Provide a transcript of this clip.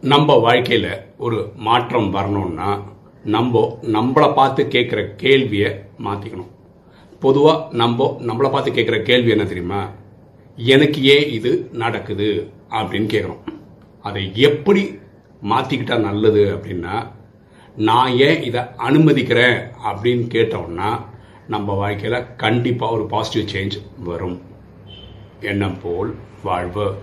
நம்ம வாழ்க்கையில் ஒரு மாற்றம் வரணும்னா நம்ம நம்மளை பார்த்து கேட்குற கேள்வியை மாற்றிக்கணும் பொதுவாக நம்ம நம்மளை பார்த்து கேட்குற கேள்வி என்ன தெரியுமா? எனக்கு ஏன் இது நடக்குது? அப்படின்னு கேட்குறோம். அதை எப்படி மாற்றிக்கிட்டா நல்லது அப்படின்னா நான் ஏன் இதை அனுமதிக்கிறேன் அப்படின்னு கேட்டோம்னா நம்ம வாழ்க்கையில் கண்டிப்பாக ஒரு பாசிட்டிவ் சேஞ்ச் வரும். எண்ணம் போல் வாழ்வு.